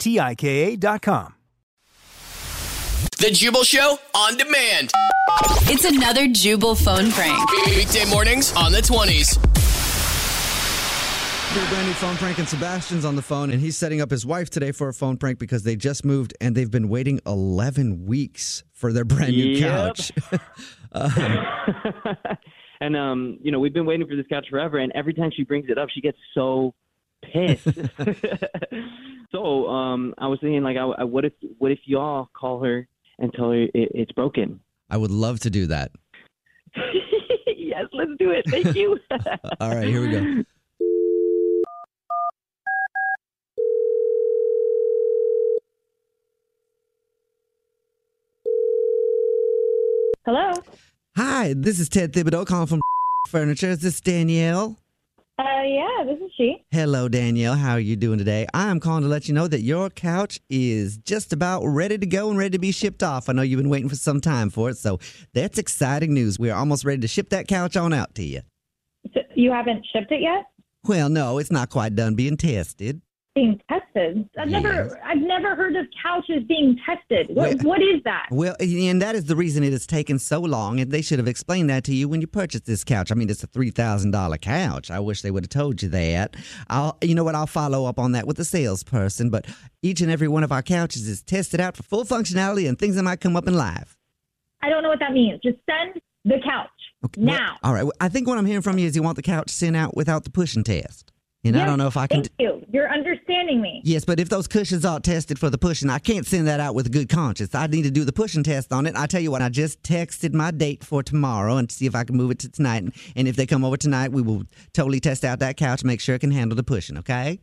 T-I-K-A dot com. The Jubal Show on demand. It's another Jubal phone prank. Weekday mornings on the 20s. a brand new phone prank, and Sebastian's on the phone, and he's setting up his wife today for a phone prank because they just moved and they've been waiting 11 weeks for their brand new Yep. couch. um, and um, you know, we've been waiting for this couch forever, and every time she brings it up, she gets so pissed. so um, I was thinking, like, I, I, what if, what if y'all call her and tell her it, it's broken? I would love to do that. yes, let's do it. Thank you. All right, here we go. Hello. Hi, this is Tedd Thibadeaux calling from Furniture. Is this Danielle? Uh, yeah, this is she. Hello, Danielle. How are you doing today? I'm calling to let you know that your couch is just about ready to go and ready to be shipped off. I know you've been waiting for some time for it, so that's exciting news. We're almost ready to ship that couch on out to you. So you haven't shipped it yet? Well, no, it's not quite done being tested. Being tested. I've Yes. never, I've never heard of couches being tested. What, Well- what is that? Well, and that is the reason it has taken so long, and they should have explained that to you when you purchased this couch. I mean, it's a three thousand dollar couch. I wish they would have told you that. I'll, you know what? I'll follow up on that with the salesperson. But each and every one of our couches is tested out for full functionality and things that might come up in life. I don't know what that means. Just send the couch Okay, well, now. all right. well, I think what I'm hearing from you is you want the couch sent out without the pushing test. And I don't know if I can. Thank you. You're understanding me. Yes, but if those cushions aren't tested for the pushing, I can't send that out with a good conscience. I need to do the pushing test on it. I tell you what, I just texted my date for tomorrow and see if I can move it to tonight. And, and if they come over tonight, we will totally test out that couch, make sure it can handle the pushing. Okay?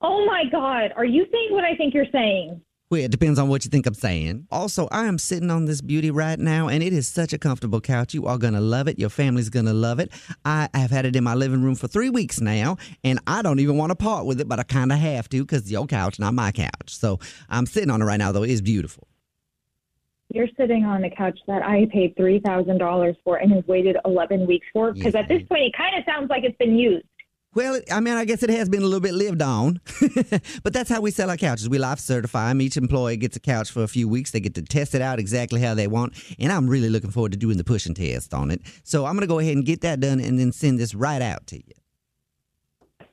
Oh my God. Are you saying what I think you're saying? Well, it depends on what you think I'm saying. Also, I am sitting on this beauty right now, and it is such a comfortable couch. You are going to love it. Your family's going to love it. I have had it in my living room for three weeks now, and I don't even want to part with it, but I kind of have to because your couch, not my couch. So I'm sitting on it right now, though. It is beautiful. You're sitting on a couch that I paid $3,000 for and have waited 11 weeks for. Because at this point, it kind of sounds like it's been used. Well, I mean, I guess it has been a little bit lived on, but that's how we sell our couches. We life certify them. Each employee gets a couch for a few weeks. They get to test it out exactly how they want, and I'm really looking forward to doing the pushing test on it. So I'm going to go ahead and get that done, and then send this right out to you.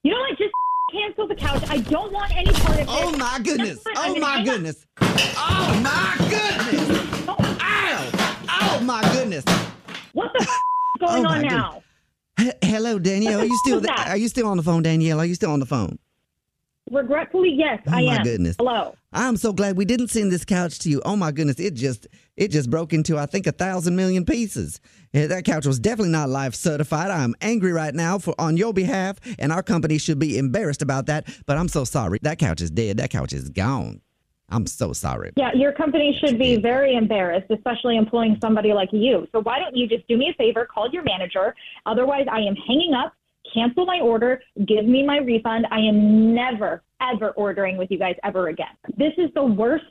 You know what? Just cancel the couch. I don't want any part of it. Oh my goodness! That's fine. Oh, I'm Oh my goodness! Oh my goodness! Ow! Oh my goodness! What the f- is oh, going Oh, my on goodness. now? Hello, Danielle. Are you still there? Are you still on the phone, Danielle? Are you still on the phone? Regretfully, yes, Oh, I my am. goodness. Hello. I'm so glad we didn't send this couch to you. Oh my goodness, it just it just broke into I think a thousand million pieces. That couch was definitely not life certified. I'm angry right now for on your behalf, and our company should be embarrassed about that. But I'm so sorry. That couch is dead. That couch is gone. I'm so sorry. Yeah, your company should be very embarrassed, especially employing somebody like you. So why don't you just do me a favor, call your manager? Otherwise, I am hanging up, cancel my order, give me my refund. I am never, ever ordering with you guys ever again. This is the worst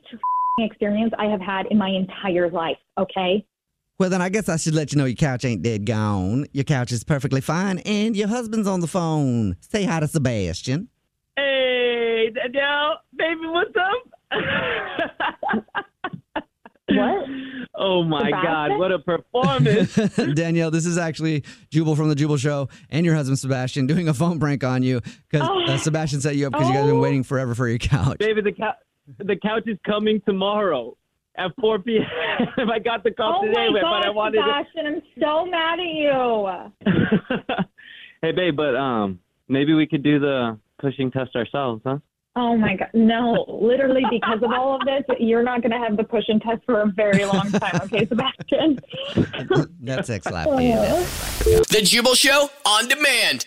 experience I have had in my entire life, okay? Well, then I guess I should let you know your couch ain't dead gone. Your couch is perfectly fine, and your husband's on the phone. Say hi to Sebastian. Hey, Danielle, baby, what's up? What? Oh my God, what a performance! Danielle, this is actually Jubal from the Jubal Show and your husband Sebastian doing a phone prank on you because uh, Oh. Sebastian set you up because you guys have been Oh. waiting forever for your couch. baby, the couch, the couch is coming tomorrow at 4 p.m. If I got the call Oh today, my but I God, wanted Sebastian, I'm so mad at you. hey, babe, but um, maybe we could do the pushing test ourselves, huh? Oh my God. No, literally because of all of this, you're not going to have the push and test for a very long time. Okay, Sebastian? That's X Life for you. The Jubal Show on demand.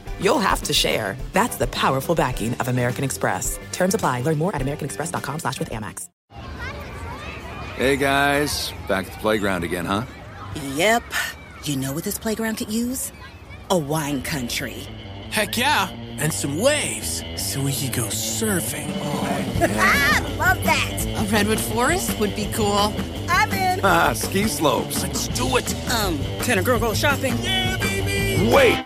you'll have to share. That's the powerful backing of American Express. Terms apply. Learn more at americanexpress.com slash with Amex. Hey guys, back at the playground again, huh? Yep. You know what this playground could use? A wine country. Heck yeah, and some waves so we could go surfing. oh Ah, love that. A redwood forest would be cool. I'm in. Ah, ski slopes. Let's do it. Um, can a girl go shopping? Wait!